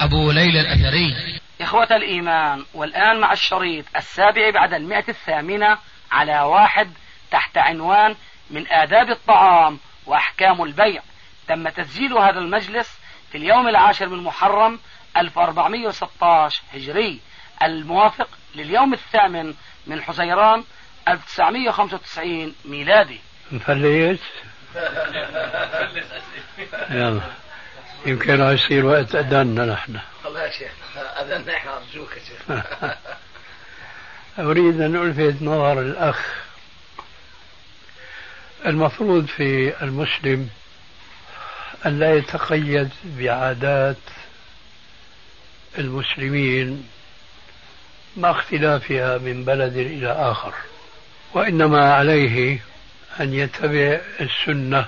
أبو ليلى الأثري. إخوة الإيمان والآن مع الشريط السابع بعد المئة الثامنة على واحد تحت عنوان من آداب الطعام وأحكام البيع. تم تسجيل هذا المجلس في اليوم العاشر من محرم 1416 هجري الموافق لليوم الثامن من حزيران 1995 ميلادي. مفليت يلا. يمكن يصير وقت أذاننا نحن. الله يا شيخ أذنا إحنا أرجوك يا شيخ. أريد أن ألفت نظر الأخ. المفروض في المسلم أن لا يتقيد بعادات المسلمين مع اختلافها من بلد إلى آخر وإنما عليه أن يتبع السنة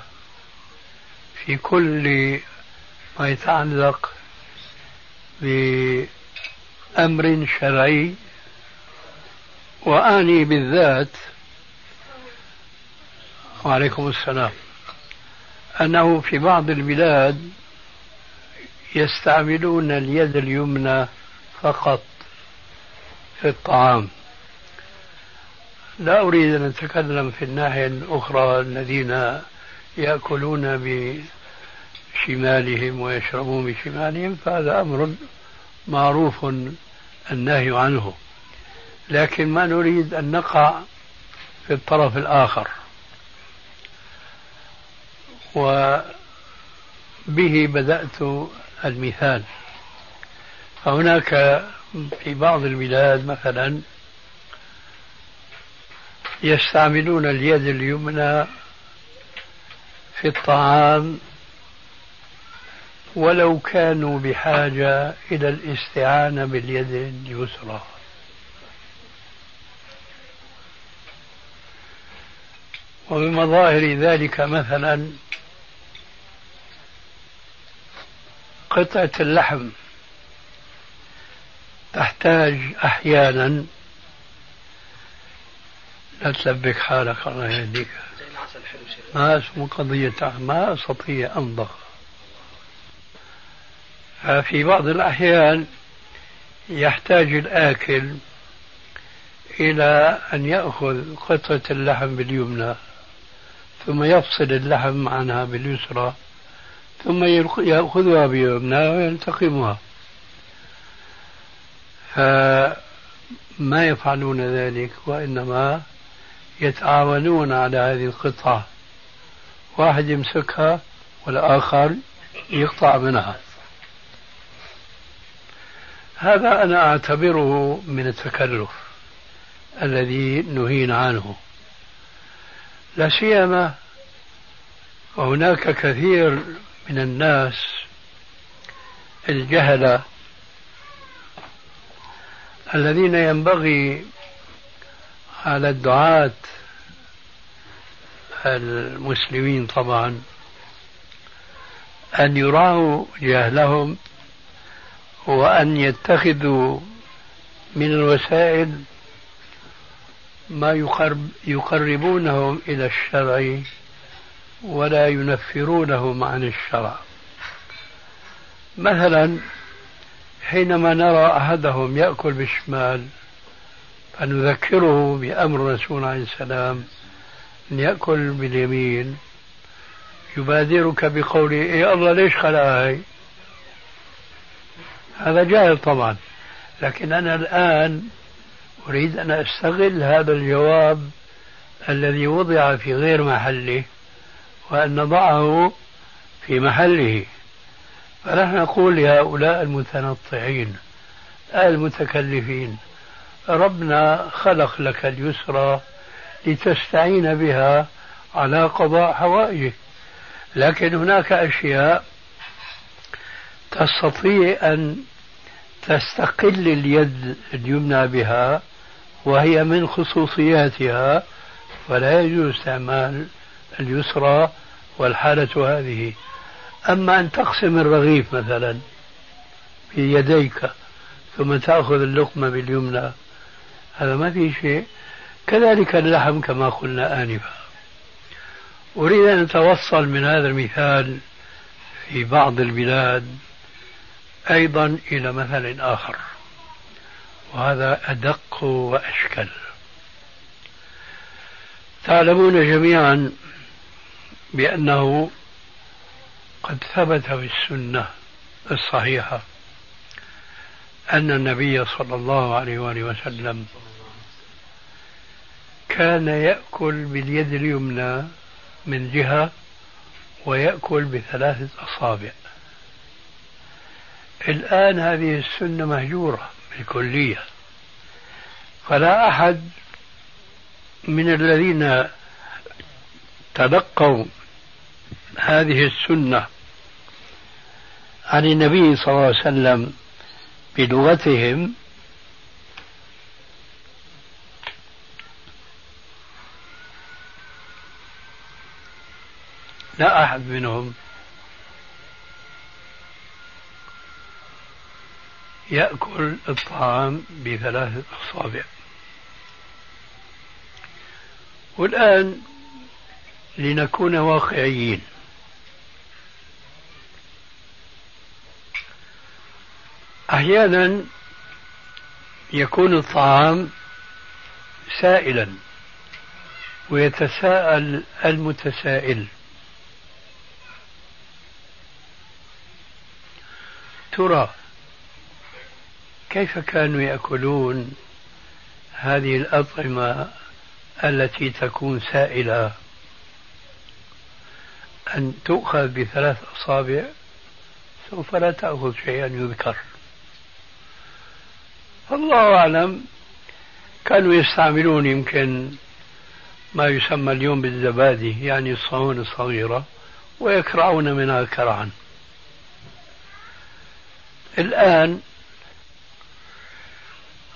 في كل ما يتعلق بأمر شرعي وأعني بالذات وعليكم السلام. أنه في بعض البلاد يستعملون اليد اليمنى فقط في الطعام. لا أريد أن أتكلم في الناحية الأخرى الذين يأكلون بشمالهم ويشربون بشمالهم فهذا أمر معروف النهي عنه. لكن ما نريد أن نقع في الطرف الآخر. وبه بدأت المثال. فهناك في بعض البلاد مثلا يستعملون اليد اليمنى في الطعام ولو كانوا بحاجة إلى الاستعانة باليد اليسرى. وبمظاهر ذلك مثلا قطعة اللحم تحتاج أحيانا. لا تلبك حالك الله يهديك. ما اسمه قضية ما أستطيع أنضغ في بعض الأحيان يحتاج الآكل إلى أن يأخذ قطعة اللحم باليمنى ثم يفصل اللحم عنها باليسرى ثم يأخذها بيمنى ويلتقمها فما يفعلون ذلك وإنما يتعاونون على هذه القطعة. واحد يمسكها والآخر يقطع منها. هذا أنا أعتبره من التكلف الذي نهينا عنه. لا سيما وهناك كثير من الناس الجهلة الذين ينبغي على الدعاة المسلمين طبعا أن يراعوا جهلهم وأن يتخذوا من الوسائل ما يقرب يقربونهم إلى الشرع ولا ينفرونهم عن الشرع. مثلا حينما نرى أحدهم يأكل بالشمال فنذكره بأمر الرسول عليه السلام أن يأكل باليمين يبادرك بقوله إيه الله ليش خلقها هذا جاهل طبعا. لكن أنا الآن أريد أن أستغل هذا الجواب الذي وضع في غير محله وأن نضعه في محله. فنحن نقول لهؤلاء المتنطعين المتكلفين ربنا خلق لك اليسرى لتستعين بها على قضاء حوائجك لكن هناك أشياء تستطيع أن تستقل اليد اليمنى بها وهي من خصوصياتها فلا يجوز استعمال اليسرى والحالة هذه. أما أن تقسم الرغيف مثلا بيديك ثم تأخذ اللقمة باليمنى هذا ما في شيء. كذلك اللحم كما قلنا آنفا. أريد أن أتوصل من هذا المثال في بعض البلاد أيضا إلى مثل آخر وهذا أدق وأشكل. تعلمون جميعا بأنه قد ثبت في السنة الصحيحة أن النبي صلى الله عليه وآله وسلم كان يأكل باليد اليمنى من جهة ويأكل بثلاثة أصابع. الآن هذه السنة مهجورة بالكلية فلا أحد من الذين تلقوا هذه السنة عن النبي صلى الله عليه وسلم بلغتهم لا أحد منهم يأكل الطعام بثلاثة أصابع. والآن لنكون واقعيين. أحيانا يكون الطعام سائلا ويتساءل المتسائل ترى كيف كانوا يأكلون هذه الأطعمة التي تكون سائلة؟ أن تؤخذ بثلاث أصابع سوف لا تأخذ شيئا يذكر. الله أعلم كانوا يستعملون يمكن ما يسمى اليوم بالزبادي يعني الصهون الصغيرة ويكرعون منها كرعا الآن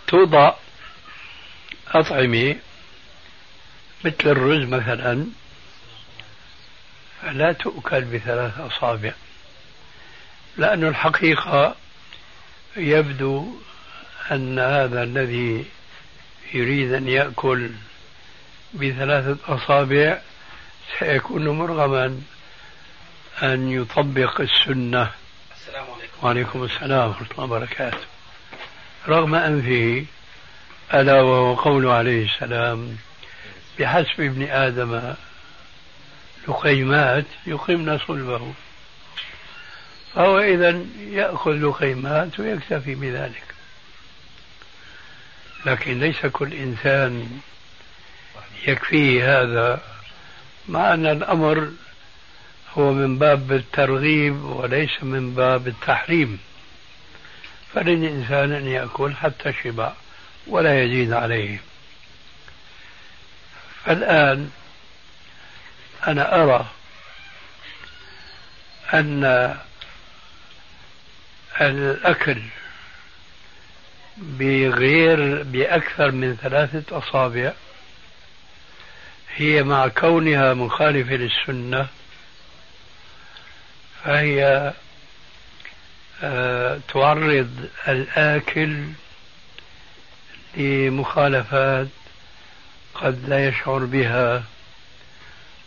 توضع أطعمة مثل الرز مثلا فلا تؤكل بثلاث أصابع لأن الحقيقة يبدو أن هذا الذي يريد أن يأكل بثلاثة أصابع سيكون مرغما أن يطبق السنة. السلام عليكم. وعليكم السلام ورحمة الله وبركاته. رغم أنفه ألا وهو قول عليه السلام بحسب ابن آدم لقيمات يقمن صلبه. فهو إذا يأخذ لقيمات ويكتفي بذلك. لكن ليس كل إنسان يكفيه هذا مع أن الأمر هو من باب الترغيب وليس من باب التحريم. فللإنسان أن يأكل حتى شبع ولا يزيد عليه. فالآن أنا أرى أن الأكل بغير بأكثر من ثلاثة أصابع هي مع كونها مخالفة للسنة فهي تعرض الآكل لمخالفات قد لا يشعر بها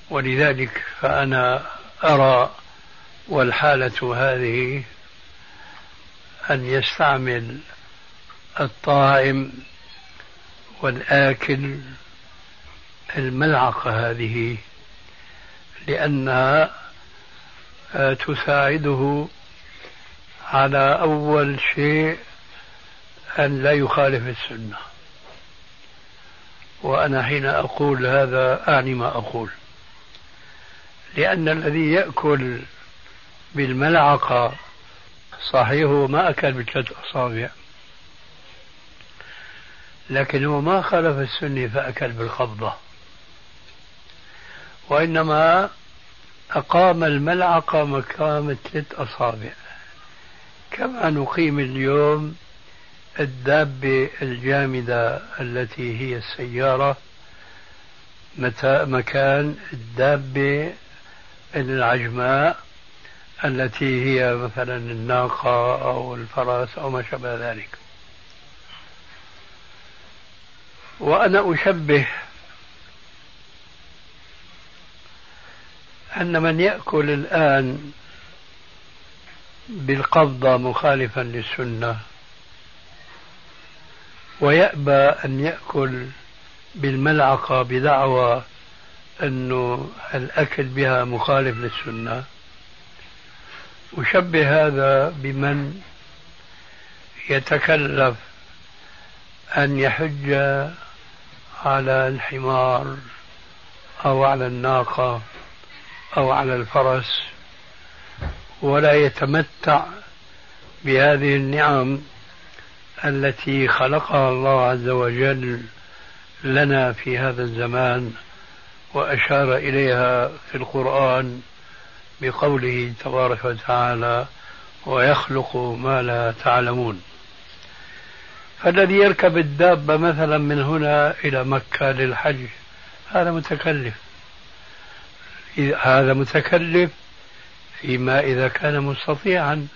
ولذلك فأنا أرى والحالة هذه أن يستعمل الطائم والآكل الملعقة هذه لأنها تساعده على أول شيء أن لا يخالف السنة. وأنا حين أقول هذا أعني ما أقول. لأن الذي يأكل بالملعقة صحيح ما أكل بثلاث أصابع لكن هو ما خالف السنة فأكل بالقبضة. وإنما أقام الملعقة مقام ثلاث أصابع كما نقيم اليوم الدابة الجامدة التي هي السيارة متى مكان الدابة العجماء التي هي مثلا الناقة أو الفرس أو ما شابه ذلك. وأنا أشبه أن من يأكل الآن بالقبضة مخالفا للسنة. ويأبى أن يأكل بالملعقة بدعوى أنه الأكل بها مخالف للسنة. أشبه هذا بمن يتكلف أن يحج على الحمار أو على الناقة أو على الفرس. ولا يتمتع بهذه النعم التي خلقها الله عز وجل لنا في هذا الزمان وأشار إليها في القرآن بقوله تبارك وتعالى ويخلق ما لا تعلمون فالذي يركب الدابة مثلا من هنا إلى مكة للحج هذا متكلف. هذا متكلف فيما إذا كان مستطيعا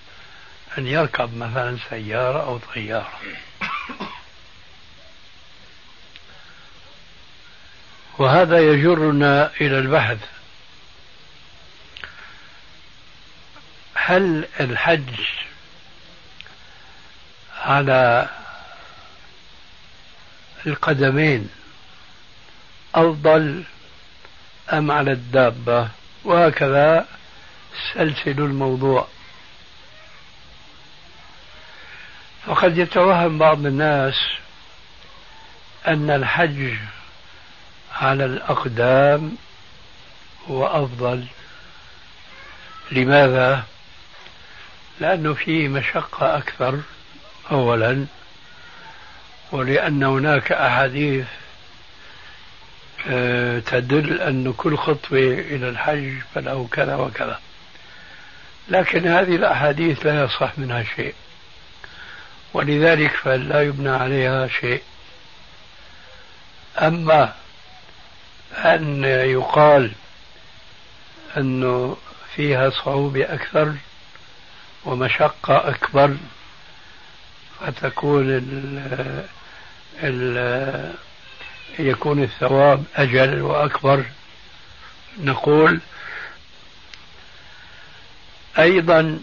أن يركب مثلا سيارة أو طيارة. وهذا يجرنا إلى البحث. هل الحج على القدمين أفضل أم على الدابة؟ وهكذا سلسل الموضوع. فقد يتوهم بعض الناس أن الحج على الأقدام هو أفضل. لماذا؟ لأنه فيه مشقة أكثر أولا ولأن هناك أحاديث آه، تدل أن كل خطوة إلى الحج فله كذا وكذا. لكن هذه الأحاديث لا يصح منها شيء. ولذلك فلا يبنى عليها شيء. أما أن يقال أنه فيها صعوبة أكثر ومشقة أكبر فتكون ال ال يكون الثواب أجل وأكبر. نقول أيضا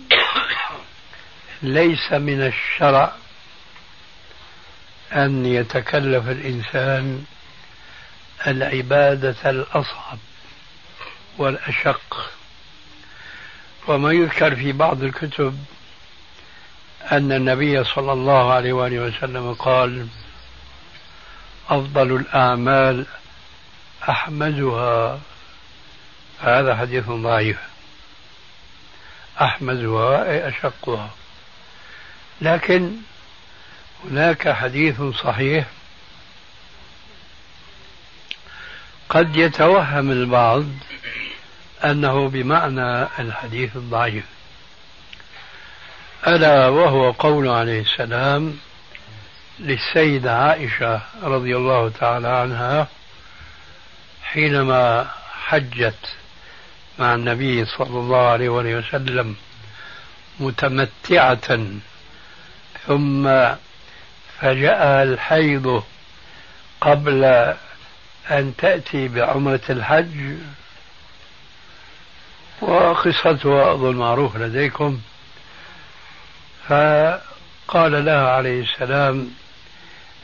ليس من الشرع أن يتكلف الإنسان العبادة الأصعب والأشق. وما يذكر في بعض الكتب أن النبي صلى الله عليه وآله وسلم قال أفضل الأعمال أحمدها. هذا حديث ضعيف. أحمدها أي أشقها. لكن هناك حديث صحيح قد يتوهم البعض أنه بمعنى الحديث الضعيف. ألا وهو قول عليه السلام للسيدة عائشة رضي الله تعالى عنها حينما حجت مع النبي صلى الله عليه وسلم متمتعة. ثم فجاء الحيض قبل أن تأتي بعمرة الحج. وقصتها أظن معروف لديكم. فقال لها عليه السلام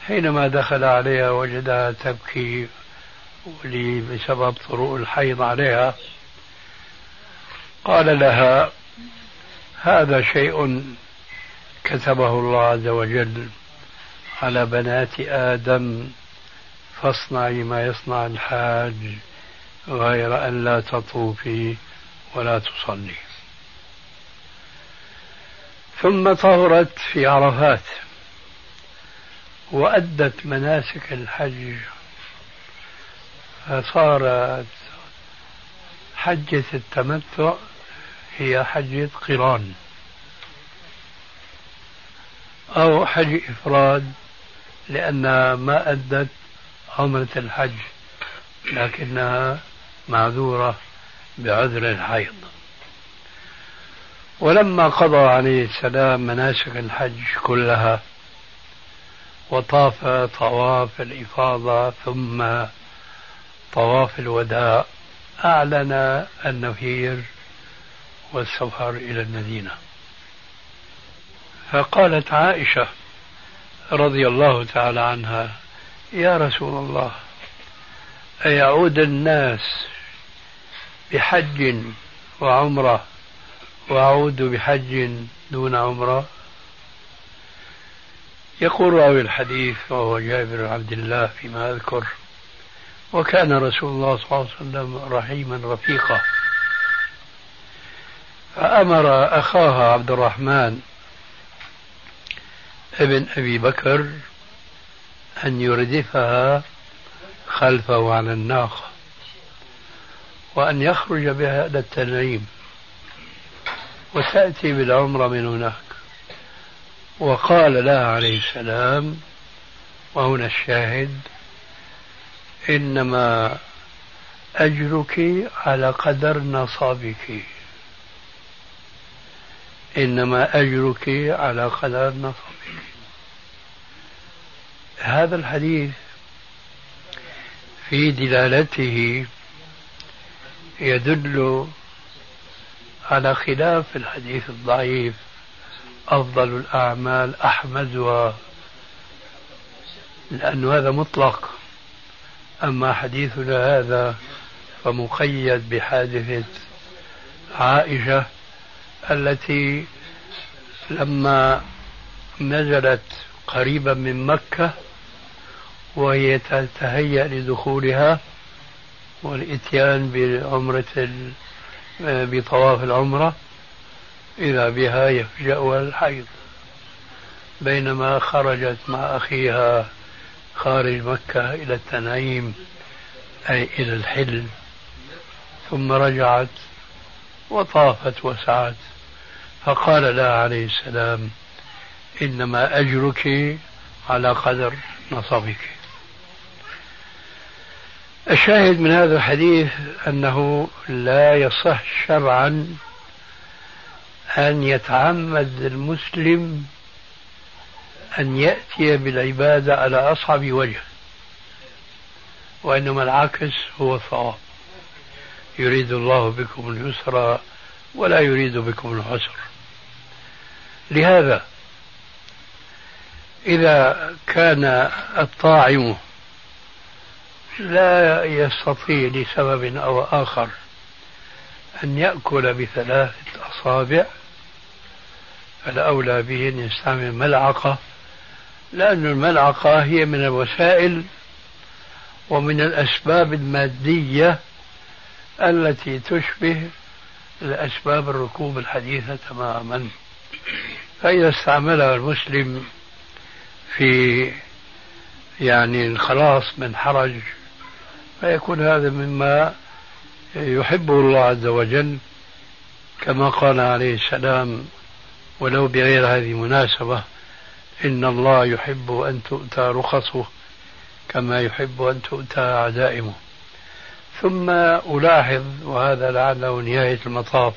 حينما دخل عليها وجدها تبكي بسبب طروء الحيض عليها قال لها هذا شيء كتبه الله عز وجل على بنات آدم فاصنعي ما يصنع الحاج غير أن لا تطوفي ولا تصلي. ثم طهرت في عرفات وأدت مناسك الحج فصارت حجة التمتع هي حجة قران أو حج إفراد لأنها ما أدت عمرة الحج لكنها معذورة بعذر الحيض. ولما قضى عليه السلام مناسك الحج كلها وطاف طواف الإفاضة ثم طواف الوداع أعلن النفير والسفر إلى المدينة. فقالت عائشة رضي الله تعالى عنها يا رسول الله أيعود الناس بحج وعمرة؟ وأعود بحج دون عمرة؟ يقول راوي الحديث وهو جابر بن عبد الله فيما أذكر وكان رسول الله صلى الله عليه وسلم رحيما رفيقا. فأمر أخاها عبد الرحمن ابن أبي بكر أن يردفها خلفه على الناقة وأن يخرج بها إلى التنعيم وتأتي بالعمرة من هناك. وقال لها عليه السلام وهنا الشاهد إنما أجرك على قدر نصابك. إنما أجرك على قدر نصابك هذا الحديث في دلالته يدل على خلاف الحديث الضعيف. أفضل الأعمال أحمدها لأن هذا مطلق. أما حديثنا هذا فمقيد بحادثة عائشة التي لما نزلت قريبا من مكة وهي تتهيأ لدخولها والإتيان بعمرة بطواف العمرة إذا بها يفجأها الحيض. بينما خرجت مع أخيها خارج مكة إلى التنعيم أي إلى الحل ثم رجعت وطافت وسعت. فقال لها عليه السلام إنما أجرك على قدر نصبك. الشاهد من هذا الحديث أنه لا يصح شرعا أن يتعمد المسلم أن يأتي بالعبادة على أصعب وجه وإنما العكس هو الصواب. يريد الله بكم اليسر ولا يريد بكم العسر. لهذا إذا كان الطاعم لا يستطيع لسبب أو آخر أن يأكل بثلاثة أصابع فالأولى به أن يستعمل ملعقة لأن الملعقة هي من الوسائل ومن الأسباب المادية التي تشبه الأسباب الركوب الحديثة تماما. فإذا استعملها المسلم في يعني الخلاص من حرج فيكون هذا مما يحبه الله عز وجل كما قال عليه السلام ولو بغير هذه المناسبة إن الله يحب أن تؤتى رخصه كما يحب أن تؤتى عزائمه. ثم ألاحظ وهذا لعله نهاية المطاف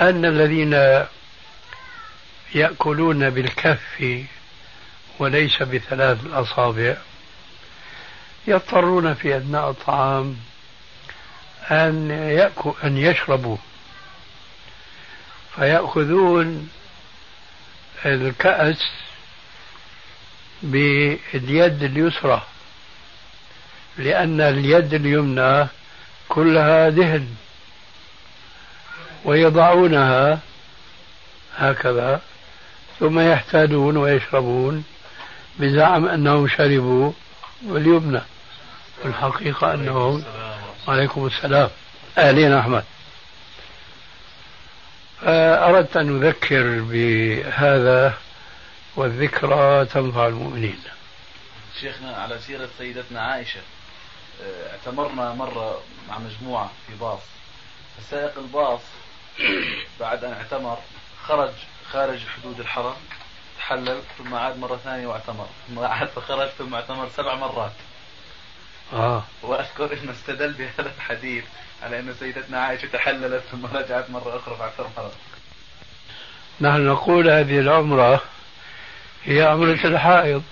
أن الذين يأكلون بالكف وليس بثلاث الأصابع. يضطرون في أثناء الطعام أن يأكل أن يشربوا. فيأخذون الكأس باليد اليسرى لأن اليد اليمنى كلها دهن ويضعونها هكذا. ثم يحتالون ويشربون بزعم أنهم شربوا واليمنى. والحقيقة أنهم وعليكم السلام. أهلين أحمد. أردت أن أذكر بهذا والذكرى تنفع المؤمنين. شيخنا على سيرة سيدتنا عائشة آه، اعتمرنا مرة مع مجموعة في باص. فسائق الباص بعد أن اعتمر خرج خارج حدود الحرم تحلل ثم عاد مرة ثانية واعتمر ثم عاد فخرج ثم اعتمر سبع مرات. آه. وأذكر أنه استدل بهذا الحديث على أن سيدتنا عائشة تحللت ثم رجعت مرة أخرى بعد ثلاث مرات. نحن نقول هذه العمرة هي عمرة الحائض.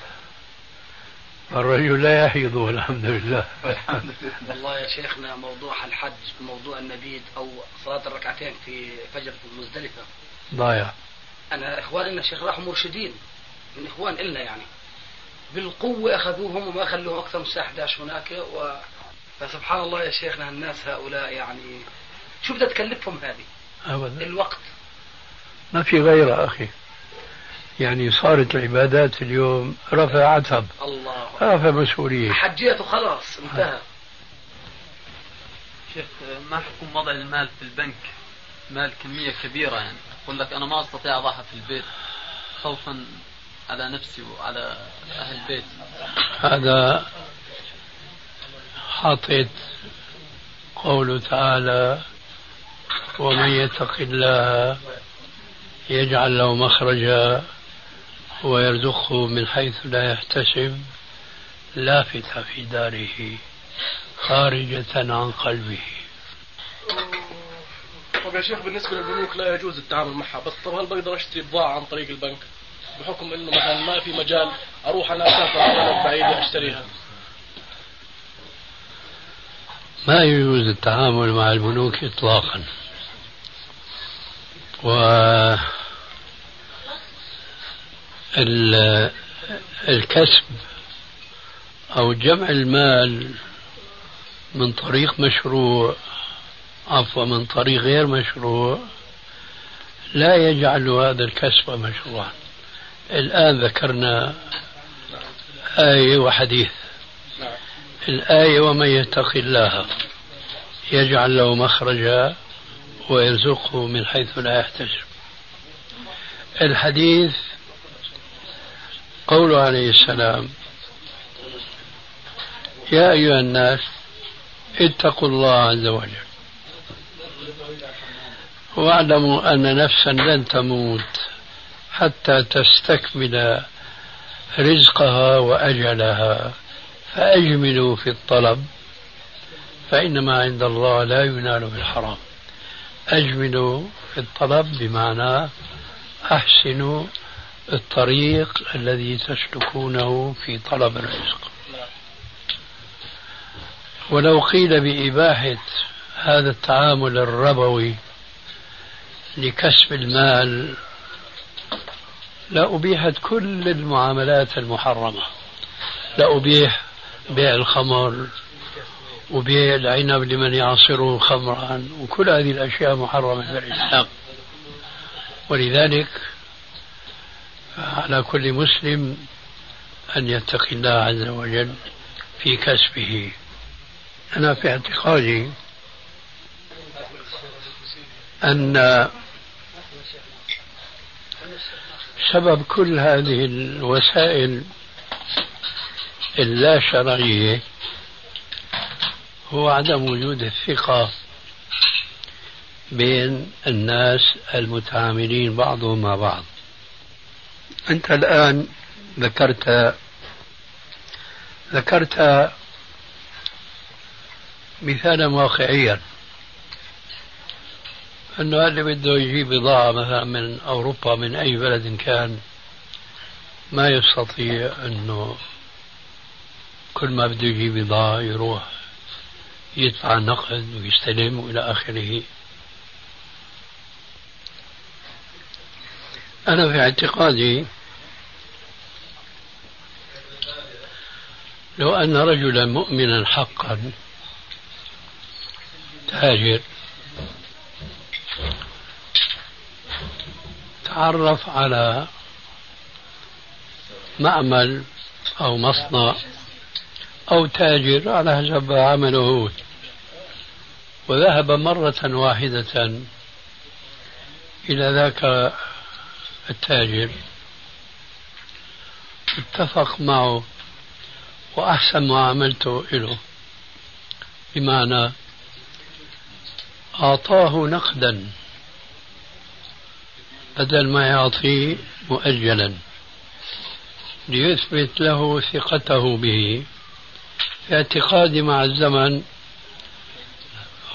الرجل لا يحيض والحمد لله. والحمد لله. والله يا شيخنا موضوع الحج موضوع المبيت أو صلاة الركعتين في فجر مزدلفه ضايع. انا إخواننا شيخ راحوا مرشدين من إخوان إلنا يعني. بالقوة أخذوهم وما خلوهم أكثر من الساعة 11 هناك و. فسبحان الله يا شيخنا الناس هؤلاء يعني شو بدها تكلفهم هذه؟ أبدا. الوقت. ما في غيرها أخي. يعني صارت العبادات اليوم رفع عتب الله. رفع مسؤولية. حجيت وخلاص انتهى. شيخ ما حكم وضع المال في البنك؟ مال كمية كبيرة يعني. يقول لك أنا ما أستطيع أضعها في البيت خوفا على نفسي وعلى أهل البيت. هذا حاطط قوله تعالى ومن يتق الله يجعل له مخرجا ويرزقه من حيث لا يحتسب لافتة في داره خارجة عن قلبه. طب يا شيخ بالنسبة للبنوك لا يجوز التعامل معها بس طب هل بقدر أشتري بضاعة عن طريق البنك بحكم إنه مثلا ما في مجال أروح أنا أسافر على بلد بعيدة أشتريها. ما يجوز التعامل مع البنوك إطلاقا. و ال- الكسب أو جمع المال من طريق مشروع عفوا من طريق غير مشروع لا يجعل هذا الكسب مشروعا. الآن ذكرنا آية وحديث. الآية ومن يتق الله يجعل له مخرجا ويرزقه من حيث لا يحتسب. الحديث قوله عليه السلام يا أيها الناس اتقوا الله عز وجل. واعلموا أن نفسا لن تموت حتى تستكمل رزقها وأجلها فأجملوا في الطلب فإنما عند الله لا ينال بالحرام. أجملوا في الطلب بمعنى أحسنوا الطريق الذي تسلكونه في طلب الرزق. ولو قيل بإباحة هذا التعامل الربوي لكسب المال لأبيحت كل المعاملات المحرمة. لأبيح بيع الخمر وبيع العنب لمن يعصره خمرا وكل هذه الأشياء محرمة في الإسلام. ولذلك على كل مسلم أن يتقي الله عز وجل في كسبه. أنا في اعتقادي أن سبب كل هذه الوسائل اللا شرعية هو عدم وجود الثقة بين الناس المتعاملين بعضهم مع بعض. أنت الآن ذكرت ذكرت مثالا واقعيا. أنه اللي بده يجيب بضاعة مثلا من أوروبا من أي بلد كان ما يستطيع أنه كل ما بده يجيب بضاعة يروح يدفع نقد ويستلم وإلى آخره. أنا في اعتقادي لو أن رجلا مؤمنا حقا تاجر تعرف على معمل أو مصنع أو تاجر على حسب عمله. هو وذهب مرة واحدة إلى ذاك التاجر. اتفق معه وأحسن معاملته له بمعنى أعطاه نقدا بدل ما يعطيه مؤجلا ليثبت له ثقته به. في اعتقادي مع الزمن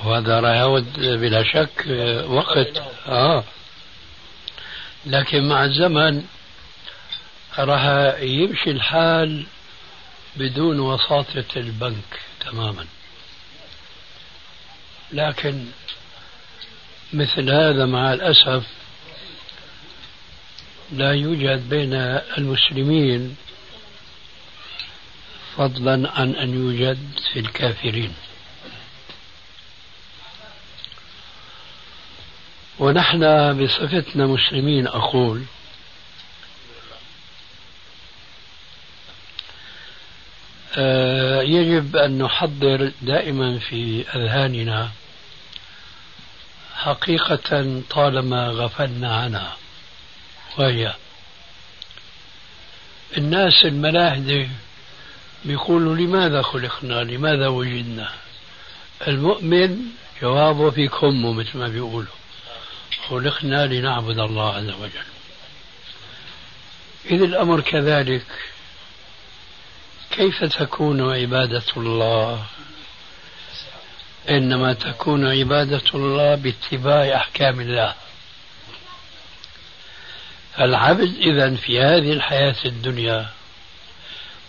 وهذا راح يعود بلا شك وقت آه. لكن مع الزمن راح يمشي الحال بدون وساطة البنك تماما. لكن مثل هذا مع الأسف لا يوجد بين المسلمين فضلا عن أن يوجد في الكافرين. ونحن بصفتنا مسلمين أقول آه، يجب أن نحضر دائما في أذهاننا حقيقة طالما غفلنا عنها وهي الناس الملاحدة بيقولوا لماذا خلقنا؟ لماذا وجدنا؟ المؤمن جوابه في كمه مثل ما بيقولوا خلقنا لنعبد الله عز وجل. إذا الأمر كذلك كيف تكون عبادة الله؟ إنما تكون عبادة الله باتباع أحكام الله. العبد إذا في هذه الحياة الدنيا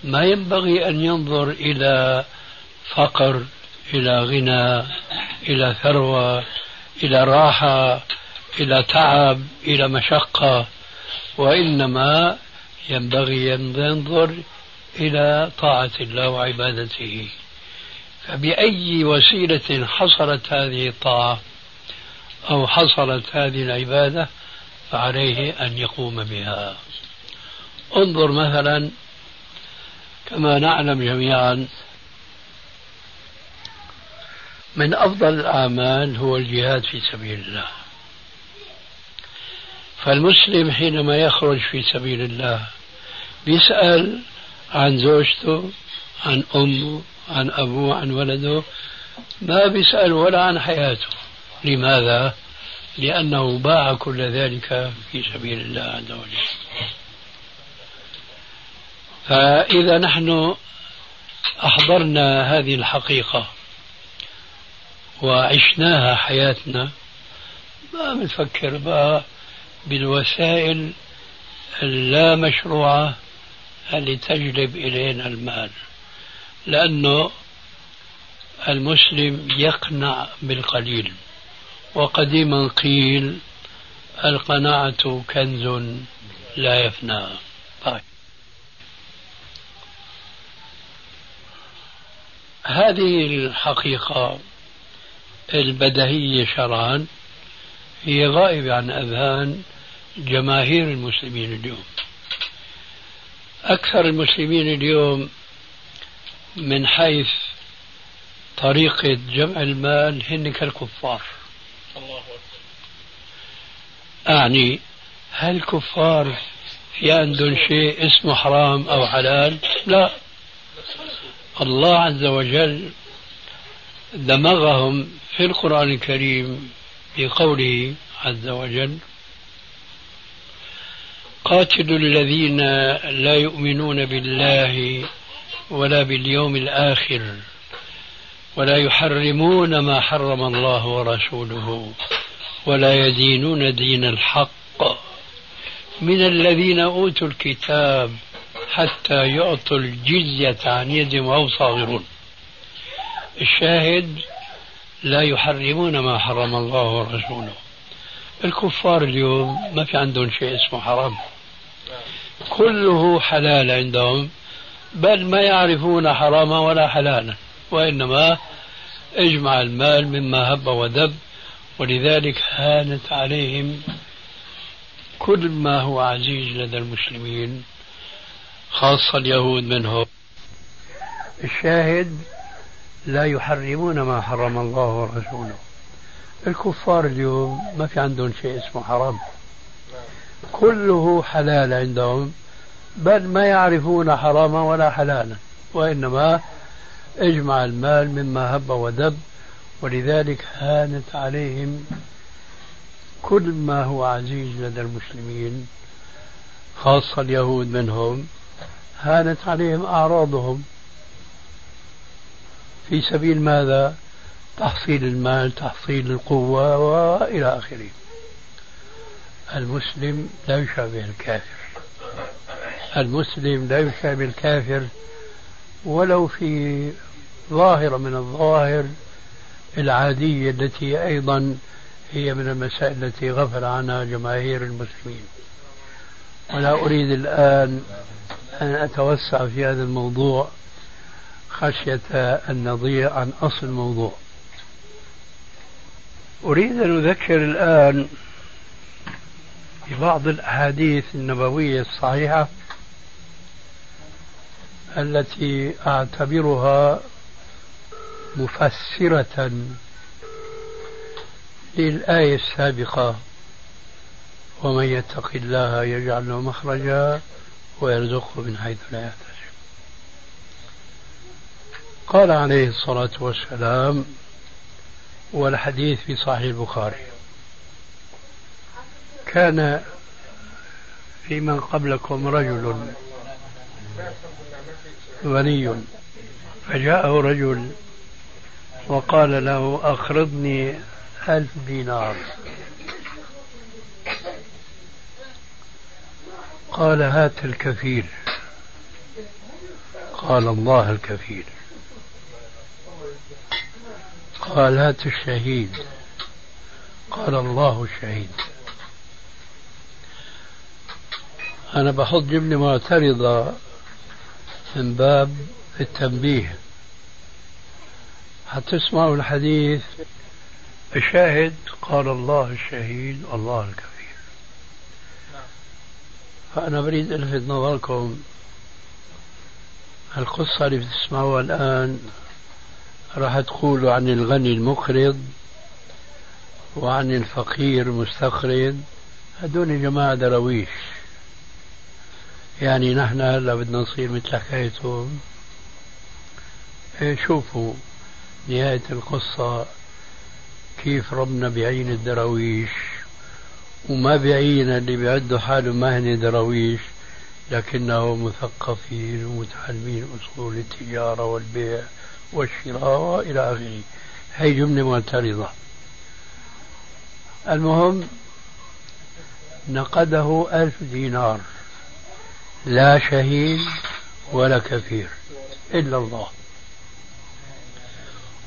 ما ينبغي أن ينظر إلى فقر إلى غنى إلى ثروة إلى راحة إلى تعب إلى مشقة وإنما ينبغي أن ينظر إلى طاعة الله وعبادته. فبأي وسيلة حصلت هذه الطاعة أو حصلت هذه العبادة فعليه أن يقوم بها. انظر مثلا كما نعلم جميعا من أفضل الأعمال هو الجهاد في سبيل الله. فالمسلم حينما يخرج في سبيل الله بيسأل عن زوجته عن أمه عن أبوه عن ولده ما بيسأل ولا عن حياته. لماذا؟ لأنه باع كل ذلك في سبيل الله عز وجل. فإذا نحن أحضرنا هذه الحقيقة وعشناها حياتنا ما بنفكر بقى بالوسائل اللا مشروعة اللي تجلب إلينا المال. لأنه المسلم يقنع بالقليل وقديما قيل القناعة كنز لا يفنى طيب. هذه الحقيقة البدهية شرعا هي غائبة عن أذهان جماهير المسلمين اليوم أكثر المسلمين اليوم من حيث طريقة جمع المال هن كالكفار. الله أعني هل الكفار في عندهم شيء اسمه حرام أو حلال؟ لا. الله عز وجل دمغهم في القرآن الكريم بقوله عز وجل قاتلوا الذين لا يؤمنون بالله ولا باليوم الآخر ولا يحرمون ما حرم الله ورسوله ولا يدينون دين الحق. من الذين أوتوا الكتاب حتى يعطوا الجزية عن يد وهم صاغرون. الشاهد لا يحرمون ما حرم الله ورسوله. الكفار اليوم ما في عندهم شيء اسمه حرام. كله حلال عندهم. بل ما يعرفون حراما ولا حلالا وإنما اجمع المال مما هب ودب ولذلك هانت عليهم كل ما هو عزيز لدى المسلمين خاصة اليهود منهم. الشاهد لا يحرمون ما حرم الله ورسوله. الكفار اليوم ما في عندهم شيء اسمه حرام. كله حلال عندهم. بل ما يعرفون حراما ولا حلالا وإنما إجمع المال مما هب ودب ولذلك هانت عليهم كل ما هو عزيز لدى المسلمين خاصة اليهود منهم هانت عليهم أعراضهم. في سبيل ماذا؟ تحصيل المال تحصيل القوة وإلى آخره. المسلم لا يشابه الكافر. المسلم لا يشابه الكافر ولو في ظاهرة من الظواهر العادية التي أيضا هي من المسائل التي غفل عنها جماهير المسلمين. ولا أريد الآن أن أتوسع في هذا الموضوع خشية أن نضيع عن أصل الموضوع. أريد أن أذكر الآن ببعض الأحاديث النبوية الصحيحة التي أعتبرها مفسرة للآية السابقة. ومن يتق الله يجعل له مخرجا ويرزقه من حيث لا يحتسب قال عليه الصلاة والسلام والحديث في صحيح البخاري. كان في من قبلكم رجل غني. فجاءه رجل وقال له أقرضني ألف دينار. قال هات الكفيل قال الله الكفيل قال هات الشهيد. قال الله الشهيد. أنا بحط جملة معترضة. من باب التنبيه. حتسمعوا الحديث؟ الشاهد قال الله الشهيد الله الكفيل فأنا بريد ألفت نظركم القصة اللي بتسمعوها الآن. راح تقولوا عن الغني المقرض وعن الفقير المستقرض هدول جماعة درويش. يعني نحن هلا بدنا نصير مثل حكايتهم إيه شوفوا نهاية القصة كيف ربنا بعين الدراويش وما بعين اللي بيعدوا حالهم ما هن دراويش لكنه مثقفين ومتعلمين أصول التجارة والبيع والشراء وإلى آخره. هي جملة معترضة. المهم نقده ألف دينار. لا شهيد ولا كفير إلا الله.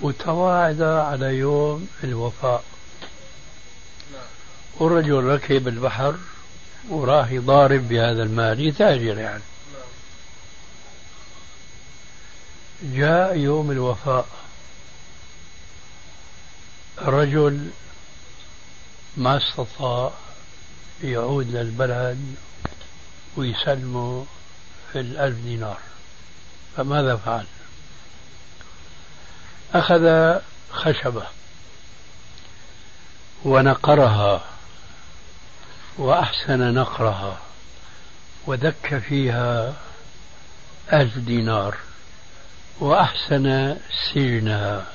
وتواعد على يوم الوفاء. والرجل ركب البحر وراح يضارب بهذا المال يتاجر يعني. جاء يوم الوفاء. الرجل ما استطاع يعود للبلد ويسلمه في الألف دينار. فماذا فعل؟ أخذ خشبة ونقرها وأحسن نقرها ودك فيها ألف دينار وأحسن سجنها.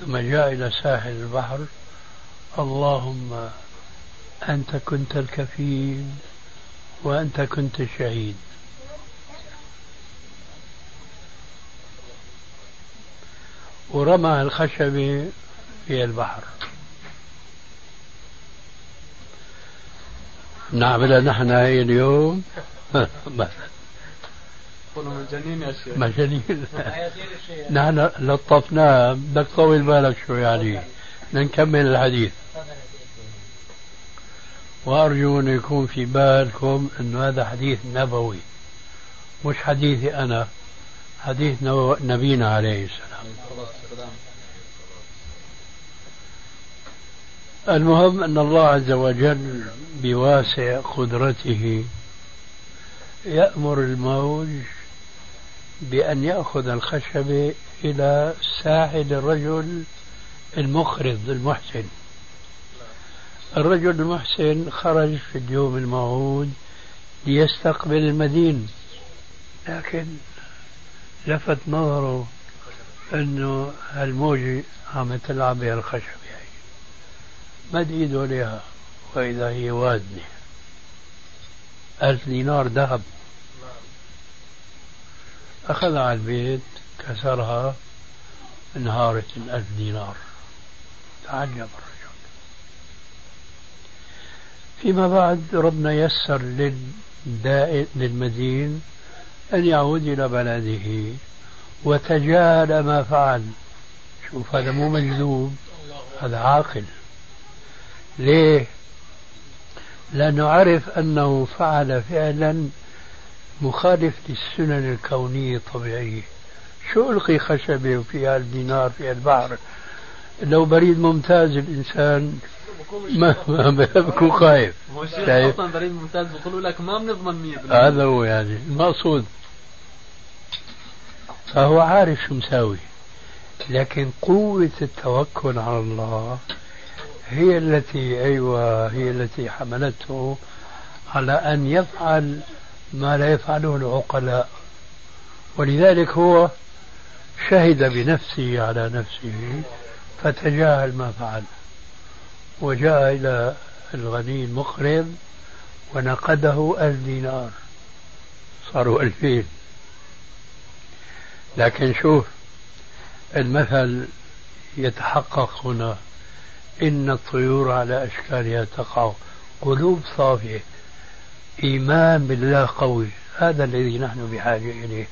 ثم جاء إلى ساحل البحر. اللهم أنت كنت الكفيل. وأنت كنت الشهيد ورمى الخشبة في البحر. نعملها نحن هاي اليوم. مجانين يا شيخ مجانين نحن لطفناه. بدك طول بالك شو يعني نكمل الحديث. وأرجو أن يكون في بالكم أن هذا حديث نبوي مش حديثي أنا حديث نبينا عليه السلام. المهم أن الله عز وجل بواسع قدرته يأمر الموج بأن يأخذ الخشبة إلى ساحل الرجل المخرض المحسن. الرجل المحسن خرج في اليوم الموعود ليستقبل المدين لكن لفت نظره انه هالموجة عم تلعب بها الخشبة هي مد إيده عليها؟ وإذا هي وادنة. ألف دينار ذهب. أخذها على البيت كسرها انهارت الألف دينار. تعجب فيما بعد ربنا يسر للدائن للمدين أن يعود إلى بلده وتجاهل ما فعل. شوف هذا مو مجذوب هذا عاقل. ليه؟ لأنه عرف أنه فعل فعلا مخالف للسنن الكونية الطبيعية. شو ألقي خشبة وفيها الدينار فيها البحر لو بريد ممتاز الإنسان ما ما بكون خايف. شيء أصلا بريد ممتاز بيقولوا لك ما بنضمن 100% هذا هو يعني المقصود. فهو عارف شو مساوي. لكن قوة التوكل على الله هي التي أيوة هي التي حملته على أن يفعل ما لا يفعله العقلاء. ولذلك هو شهد بنفسه على نفسه فتجاهل ما فعل. وجاء إلى الغني المقرض ونقده ألف دينار صاروا ألفين. لكن شوف المثل يتحقق هنا إن الطيور على أشكالها تقع. قلوب صافية. إيمان بالله قوي. هذا الذي نحن بحاجة إليه.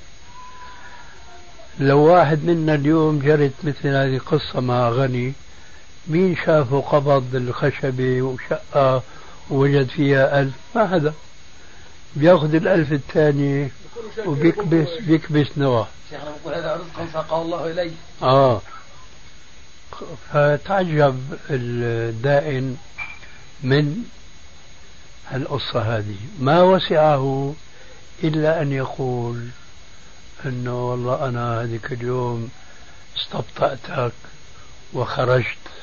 لو واحد منا اليوم جرت مثل هذه القصة مع غني مين شافه قبض الخشبة وشقة ووجد فيها ألف؟ ما حدا بياخذ الألف الثاني وبيكبس بيكبس نواه. شيخنا بقول هذا رزق ساقه الله إلي آه. فتعجب الدائن من القصة هذه. ما وسعه إلا أن يقول أنه والله أنا هذيك اليوم استبطأتك وخرجت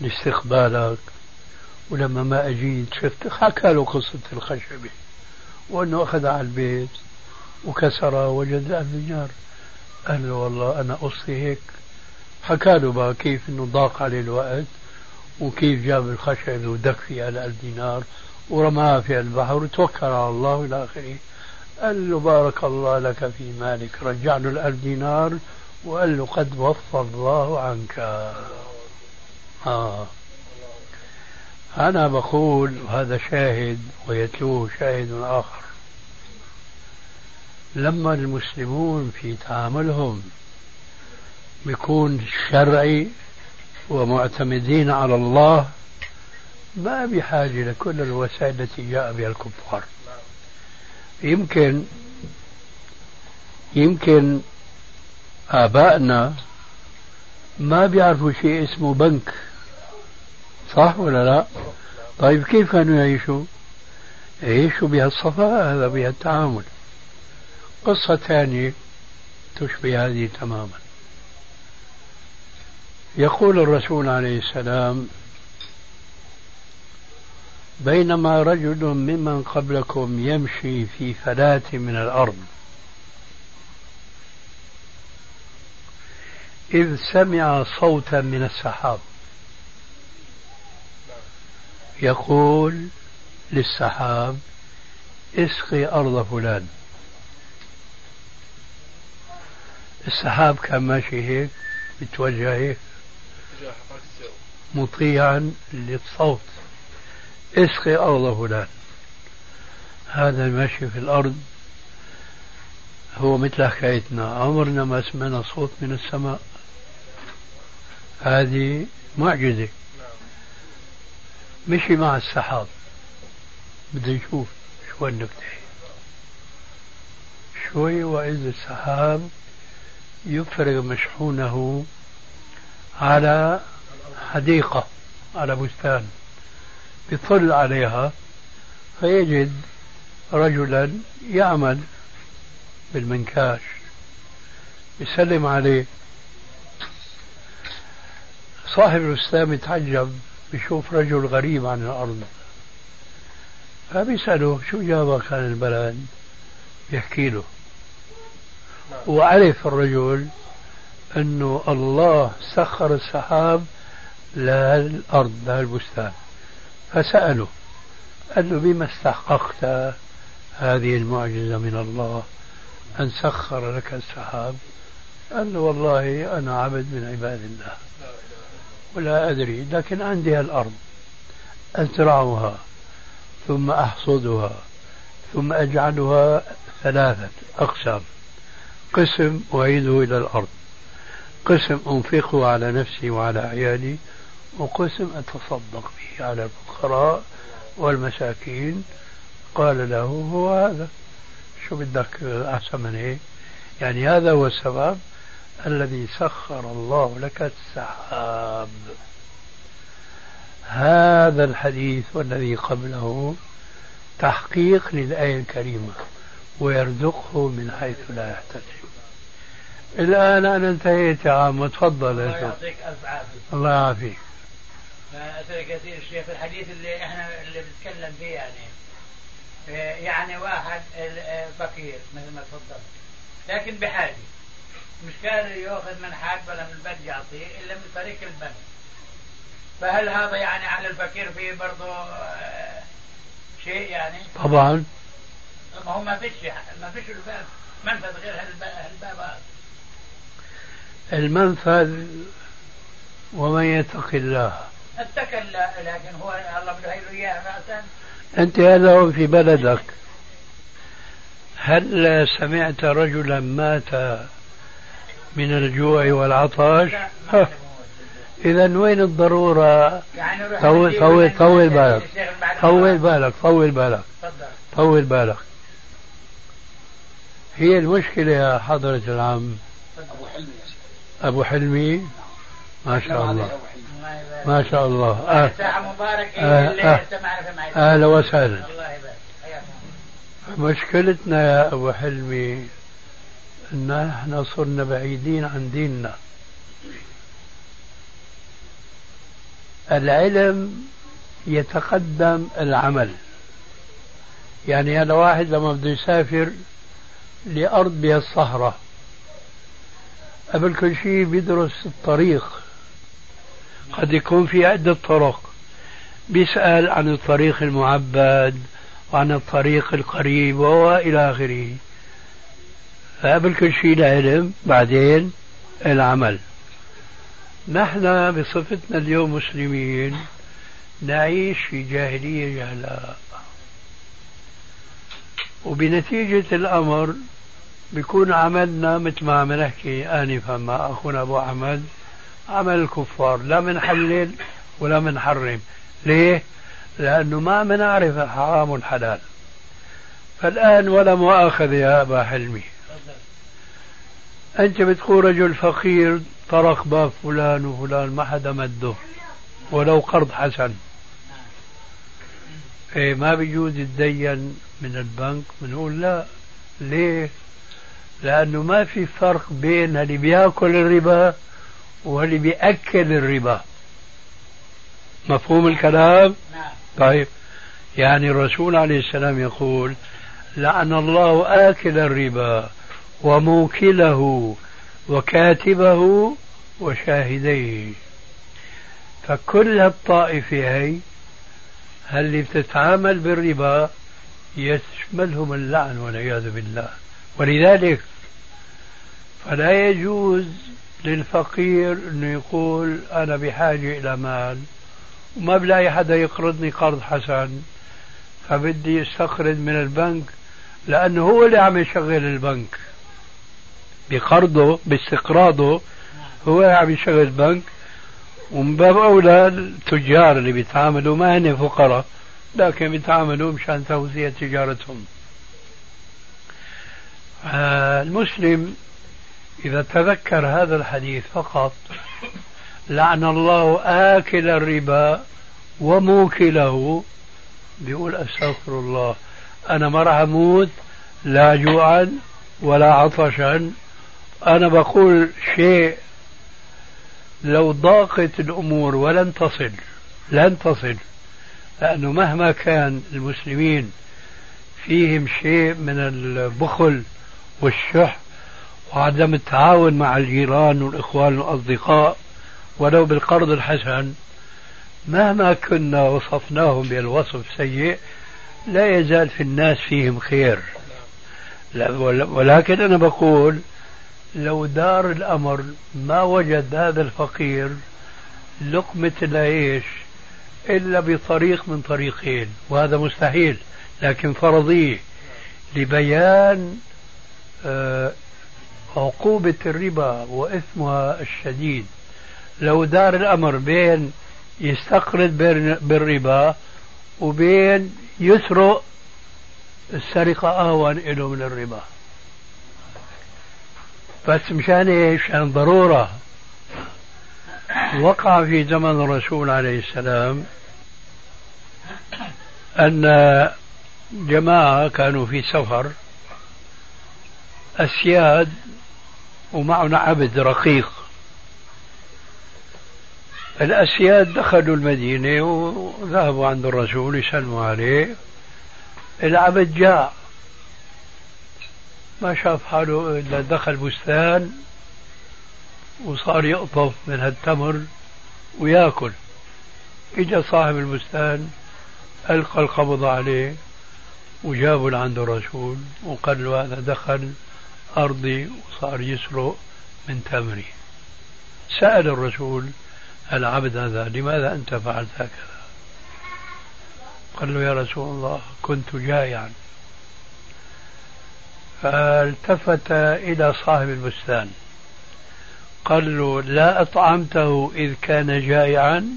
لاستقبالك. ولما ما أجيت شفت حكى له قصة الخشبة وأنه أخذها على البيت وكسرها وجد ألف دينار قال له والله أنا قصتي هيك. حكى له بقى كيف أنه ضاق عليه الوقت وكيف جاب الخشب ودك فيها الألف دينار ورماها في البحر وتوكل على الله إلى آخره. قال له بارك الله لك في مالك رجع له الألف دينار وقال له قد وفى الله عنك. آه. أنا بقول هذا شاهد ويتلوه شاهد آخر. لما المسلمون في تعاملهم بيكون شرعي ومعتمدين على الله ما بحاجة لكل الوسائل التي جاء بها الكفار. يمكن يمكن آبائنا ما بيعرفوا شيء اسمه بنك. صح ولا لا؟ طيب كيف كانوا يعيشوا يعيشوا بهالصفاء هذا بهالتعامل قصة ثانية تشبه هذه تماما. يقول الرسول عليه السلام بينما رجل ممن قبلكم يمشي في فلاة من الأرض إذ سمع صوتا من السحاب. يقول للسحاب اسقي أرض فلان. السحاب كان ماشي هيك بتوجه هيك مطيعا للصوت. اسقي أرض فلان. هذا المشي في الأرض هو مثل حكايتنا. عمرنا ما سمعنا صوت من السماء. هذه معجزة. مشي مع السحاب بدنا نشوف شو النكتة. شوي وإذا السحاب يفرغ مشحونه على حديقة على بستان. يطل عليها فيجد رجلا يعمل بالمنكاش. يسلم عليه. صاحب البستان يتعجب. بيشوف رجل غريب عن الأرض. فبيسأله شو جابك عن البلد؟ يحكي له. وعرف الرجل أنه الله سخر السحاب للأرض للبستان. فسأله قال له بما استحققت هذه المعجزة من الله أن سخر لك السحاب؟ قال له والله أنا عبد من عباد الله. ولا أدري لكن عندي الأرض أزرعها ثم أحصدها ثم أجعلها ثلاثة أقسام قسم أعيده إلى الأرض قسم أنفقه على نفسي وعلى عيالي وقسم أتصدق به على الفقراء والمساكين. قال له هو هذا. شو بدك أحسن من هيك؟ يعني هذا هو السبب. الذي سخر الله لك السحاب. هذا الحديث والذي قبله تحقيق للآية الكريمة ويرزقه من حيث لا يحتسب. الآن أنا انتهيت يا عم تفضل الله يعطيك ألف عافية. الله يعافيك. أسأل كثير الشيخ الحديث اللي إحنا اللي بنتكلم فيه يعني يعني واحد فقير مثل ما تفضلت لكن بحاجة. مش قادر ياخذ من حد ولا من البنك يعطيه إلا من طريق البنك فهل هذا يعني على الفقير فيه برضه آه، شيء يعني؟ طبعا. ما هو ما فيش ما فيش منفذ غير هالباب هذا. المنفذ ومن يتق الله. اتقى الله لكن هو الله بده له اياه راسا. أنت هذا في بلدك. هل سمعت رجلا مات من الجوع والعطش إذا وين الضرورة؟ طول طول طول بالك. طول بالك طول بالك. طول بالك. هي المشكلة يا حضرة العم أبو حلمي. أبو حلمي ما شاء الله. ما شاء الله. ساعة مباركة آه. أهلا وسهلا. مشكلتنا يا أبو حلمي إن إحنا صرنا بعيدين عن ديننا. العلم يتقدم العمل. يعني هذا واحد لما بده يسافر لأرض بها الصحراء قبل كل شيء بيدرس الطريق. قد يكون في عدة طرق. بيسأل عن الطريق المعبد وعن الطريق القريب وإلى آخره. فقبل كل شيء العلم بعدين العمل. نحن بصفتنا اليوم مسلمين نعيش في جاهلية جهلاء. وبنتيجة الأمر بيكون عملنا مثل ما عم نحكي آنفا مع أخونا أبو أحمد عمل الكفار لا منحلل ولا منحرم ليه؟ لأنه ما بنعرف حرام والحلال فالآن ولا مؤاخذة يا أبا حلمي. أنت بتقول رجل فقير طرق باب فلان وفلان ما حدا مده. ولو قرض حسن. إيه ما بيجوز يتدين من البنك. بنقول لا. ليه؟ لأنه ما في فرق بين اللي بيأكل الربا واللي بيأكل الربا. مفهوم الكلام؟ نعم طيب. يعني الرسول عليه السلام يقول لعن الله آكل الربا. وموكله وكاتبه وشاهديه. فكل الطائفة هي اللي بتتعامل بالربا يشملهم اللعن والعياذ بالله. ولذلك فلا يجوز للفقير إنه يقول أنا بحاجة إلى مال وما بلاقي حدا يقرضني قرض حسن فبدي استقرض من البنك لأنه هو اللي عم يشغل البنك. بقرضه باستقراضه. هو عم يشغل بنك ومن باب أولى التجار اللي بيتعاملوا ما هن فقراء لكن بيتعاملوا مشان توسيع تجارتهم. آه، المسلم إذا تذكر هذا الحديث فقط لعن الله آكل الربا وموكله بيقول أستغفر الله أنا ما راح أموت لا جوعا ولا عطشا. أنا بقول شيء لو ضاقت الأمور ولن تصل لن تصل لأنه مهما كان المسلمين فيهم شيء من البخل والشح وعدم التعاون مع الجيران والإخوان والأصدقاء ولو بالقرض الحسن مهما كنا وصفناهم بالوصف السيء لا يزال في الناس فيهم خير. ولكن أنا بقول لو دار الأمر ما وجد هذا الفقير لقمة العيش إلا بطريق من طريقين وهذا مستحيل لكن فرضية لبيان آه، عقوبة الربا وإثمها الشديد. لو دار الأمر بين يستقرض بالربا وبين يسرق السرقة أهون له من الربا. بس مشان إيش؟ مشان ضرورة. وقع في زمن الرسول عليه السلام أن جماعة كانوا في سفر أسياد ومعنا عبد رقيق. الأسياد دخلوا المدينة وذهبوا عند الرسول يسلموا عليه. العبد جاء. ما شاف حاله إلا دخل بستان وصار يقطف من هالتمر ويأكل. إجا صاحب البستان ألقى القبض عليه وجابوا لعند الرسول وقال له هذا دخل أرضي وصار يسرق من تمري. سأل الرسول العبد هذا؟ لماذا أنت فعلت هكذا؟ قال له يا رسول الله كنت جائعا. فالتفت إلى صاحب البستان. قال له لا أطعمته إذ كان جائعا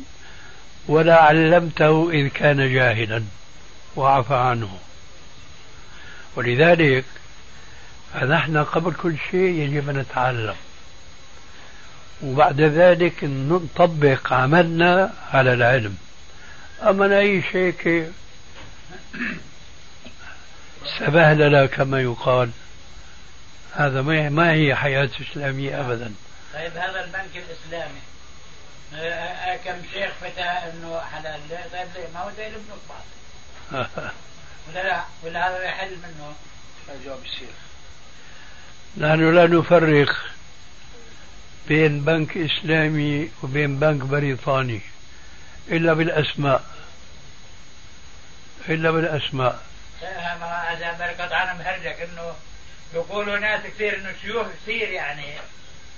ولا علمته إذ كان جاهلا. وعفى عنه. ولذلك فنحن قبل كل شيء يجب أن نتعلم. وبعد ذلك نطبق عملنا على العلم. أما أي شيء سبهللة كما يقال. هذا ما هي حياة إسلامية أبدا. طيب هذا البنك الإسلامي. آه، آه، كم شيخ فتى إنه حلال. طيب ليه؟ ما هو زي البنوك بعض ولا لا؟ ولا هذا يحل منه؟ جواب الشيخ. نحن لا نفرق بين بنك إسلامي وبين بنك بريطاني إلا بالأسماء. إلا بالأسماء. هذا بركة أنا مهرجك إنه بيقولوا ناس كثير إنه شيوخ كثير يعني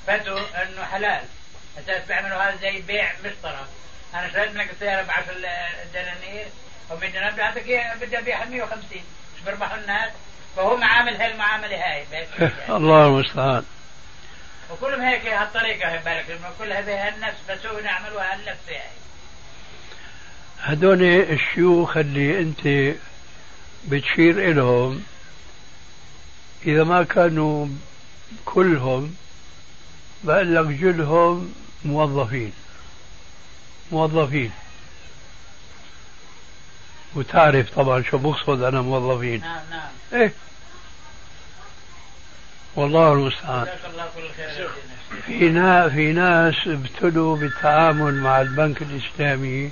فتوا إنه حلال. أساس بيعملوا هذا زي بيع مسطرة. أنا شريت منك السيارة ب 10 دنانير و 100 دينار بعطيك بدي أبيعها 150 مش بيربحوا الناس. فهو عامل هاي المعاملة هاي. الله المستعان. وكلهم هيك هالطريقة بالك. كلها بها النفس بس هو نعملوها هالنفس هاي هدول الشيوخ اللي أنت بتشير إلهم. إذا ما كانوا كلهم بقول لك جلهم موظفين. موظفين. وتعرف طبعا شو بقصد أنا موظفين. نعم نعم. إيه. والله المستعان. في ناس في ناس ابتلوا بالتعامل مع البنك الإسلامي.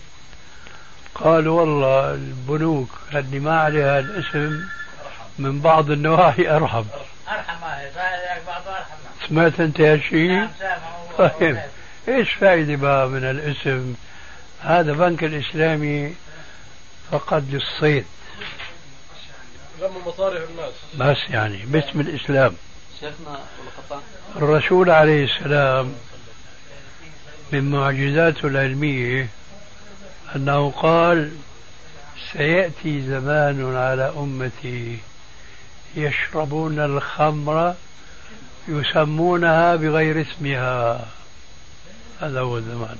قالوا والله البنوك اللي ما عليها الاسم من بعض النواحي أرحم. أرحم بعضها أرحم. سمعت أنت هالشيء؟ نعم طيب. إيش فائده بقى من الاسم؟ هذا بنك الإسلامي فقط للصيد. غم مصارف الناس. بس يعني باسم الإسلام. شيخنا الرسول عليه السلام من معجزاته العلمية أنه قال سيأتي زمان على أمتي يشربون الخمر يسمونها بغير اسمها. هذا هو الزمان.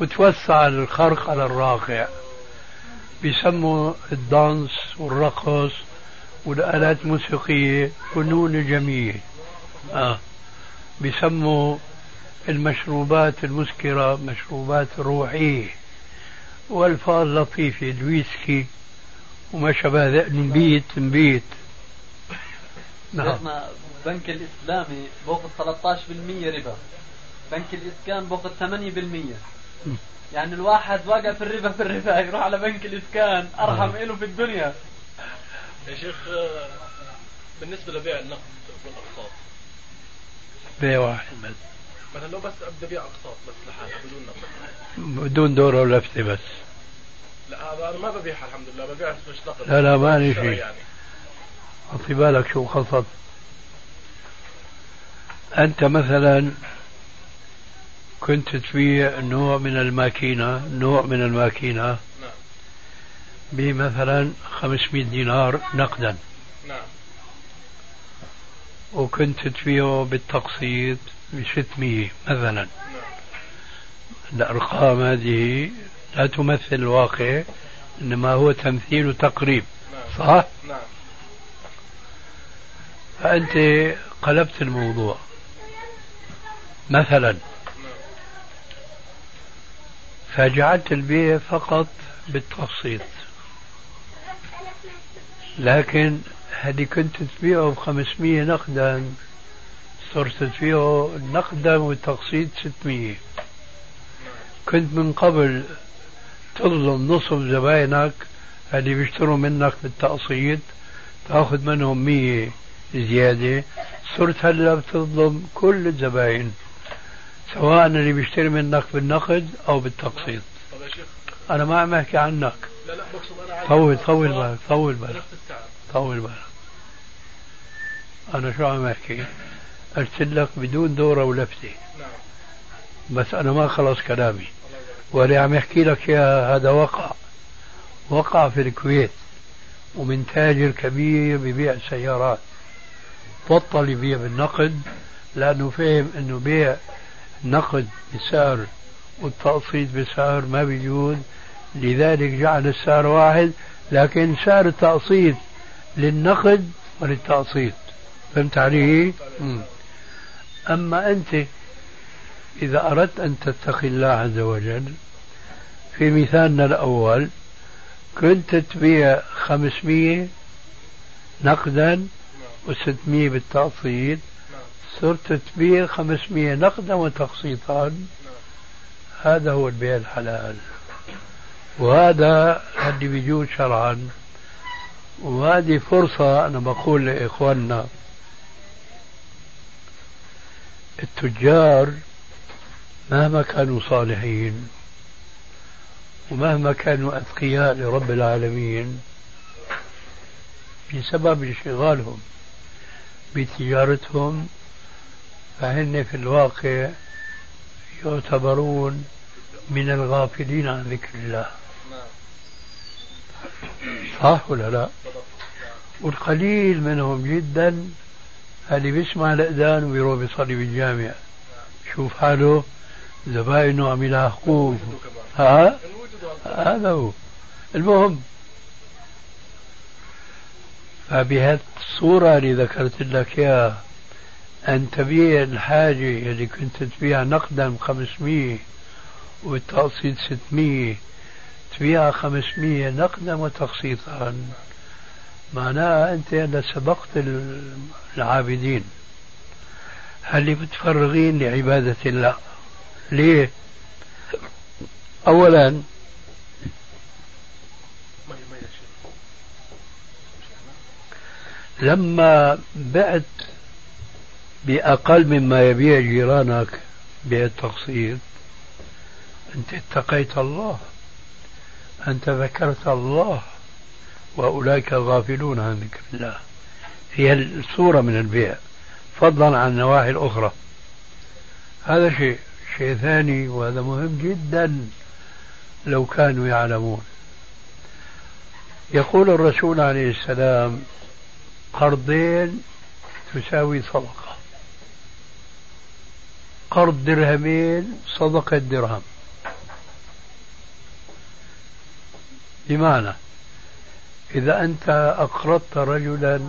وتوسع الخرق على الراقع. بيسموا الدانس والرقص والآلات الموسيقية فنون الجميع آه. بيسموا المشروبات المسكرة مشروبات روحية. والفاظ لطيفة الويسكي وما شابه ذلك نبيت نبيت. نعم. بنك الإسلامي باخذ 13% ربا. بنك الإسكان باخذ 8% يعني الواحد واقع في الربا في الربا يروح على بنك الإسكان أرحم نعم. له في الدنيا. يا شيخ آه، بالنسبة لبيع النقد والأقساط بيع واحد بس. مثلا لو بس أبدأ ابيع أقساط بس لحالها بدون نقد. بدون دوره ولفته بس. لا هذا أنا ما ببيعها الحمد لله ببيعها مش نقد لا لا ماني فيه. يعني. بالك شو خطط أنت مثلا كنت تبيع نوع من الماكينة نوع من الماكينة نعم. بمثلا 500 دينار نقدا. نعم. وكنت تبيعه بالتقسيط ب 600 مثلا. نعم. الأرقام هذه لا تمثل الواقع إنما هو تمثيل وتقريب. صح؟ نعم فأنت قلبت الموضوع مثلا فجعلت البيع فقط بالتقسيط لكن هذه كنت تبيعه ب 500 نقدا صرت تبيعه نقدا والتقسيط 600 كنت من قبل تظلم نصف زباينك اللي بيشتروا منك بالتقسيط تاخذ منهم 100 زيادة. صرت هلا بتظلم كل الزباين سواء اللي بيشتري منك بالنقد أو بالتقسيط. أنا ما عم أحكي عنك. لا لا بقصد أنا طول طول بالك طول بالك طول بالك. أنا شو عم أحكي؟ قلت لك بدون دورة ولفتة. نعم بس أنا ما خلص كلامي. واللي عم يحكي لك يا هذا وقع. وقع في الكويت. ومن تاجر كبير ببيع سيارات. بطل يبيع بالنقد. لأنه فهم أنه بيع نقد بسعر والتقسيط بسعر ما بيجوز. لذلك جعل السعر واحد. لكن سعر التقسيط للنقد وللتقسيط. فهمت علي؟ أما أنت إذا أردت أن تتقي الله عز وجل في مثالنا الأول كنت تبيع خمسمية نقدا وستمية بالتقسيط صرت تبيع 500 نقدا وتقسيطا هذا هو البيع الحلال. وهذا اللي بيجوز شرعا. وهذه فرصة أنا بقول لإخواننا. التجار مهما كانوا صالحين ومهما كانوا أتقياء لرب العالمين بسبب انشغالهم بتجارتهم فهن في الواقع يعتبرون من الغافلين عن ذكر الله. صح ولا لا؟ والقليل منهم جدا اللي بيسمع الأذان ويروح بيصلي بالجامع. شوف حاله زباينه عم يلاحقوه ها؟ هذا هو. المهم فبهذه الصورة اللي ذكرت لك إياها أن تبيع الحاجة اللي كنت تبيع نقدا ب 500 والتقسيط 600 تبيعها 500 نقدا وتقسيطا. معناها أنت هذا سبقت العابدين. هل متفرغين لعبادة الله؟ ليه؟ أولا لما بعت بأقل مما يبيع جيرانك بالتقسيط أنت اتقيت الله أنت ذكرت الله وأولئك غافلون عن ذكر الله هي الصورة من البيع فضلا عن النواحي الأخرى. هذا شيء. شيء ثاني وهذا مهم جدا لو كانوا يعلمون. يقول الرسول عليه السلام قرضين تساوي صدقة. قرض درهمين صدقة درهم. بمعنى إذا أنت أقرضت رجلا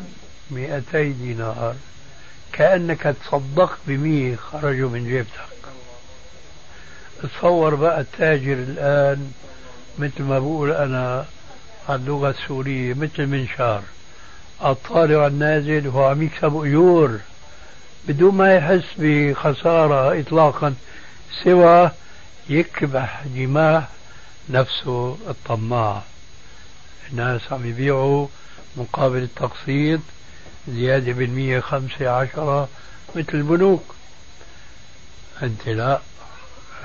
مئتي دينار كأنك تصدقت بمية خرجوا من جيبتك. تصور بقى التاجر الآن مثل ما بقول أنا على اللغة السورية مثل منشار الطالع النازل هو عم يكسب أجور بدون ما يحس بخسارة إطلاقا سوى يكبح جماح نفسه الطماع. الناس عم يبيعوا مقابل التقسيط زيادة بالمية خمسة عشرة مثل البنوك. أنت لا.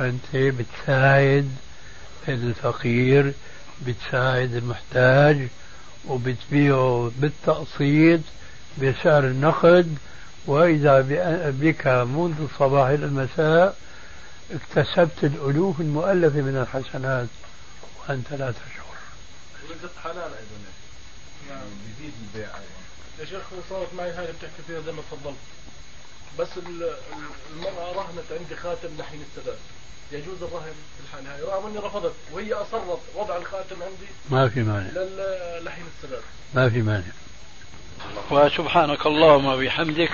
أنت بتساعد الفقير بتساعد المحتاج وبتبيعه بالتقسيط بسعر النقد. وإذا بك منذ صباح إلى المساء اكتسبت الألوف المؤلفة من الحسنات وأنت لا تشعر. ورزق حلال أيضا. يعني بيزيد البيع أيضا. يا شيخ صارت معي هاي بتحكي فيها زي ما تفضلت. بس المرأة رهنت عندي خاتم لحين السداد. يجوز الرهن في الحال هاي رغم أني رفضت وهي أصرت وضع الخاتم عندي ما في مانع. لحين السداد ما في مانع. وسبحانك اللهم وبحمدك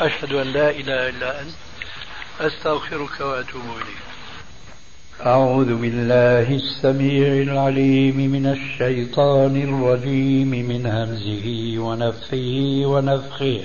أشهد أن لا إله إلا أنت أستغفرك وأتوب إليك. أعوذ بالله السميع العليم من الشيطان الرجيم من همزه ونفخه ونفخه.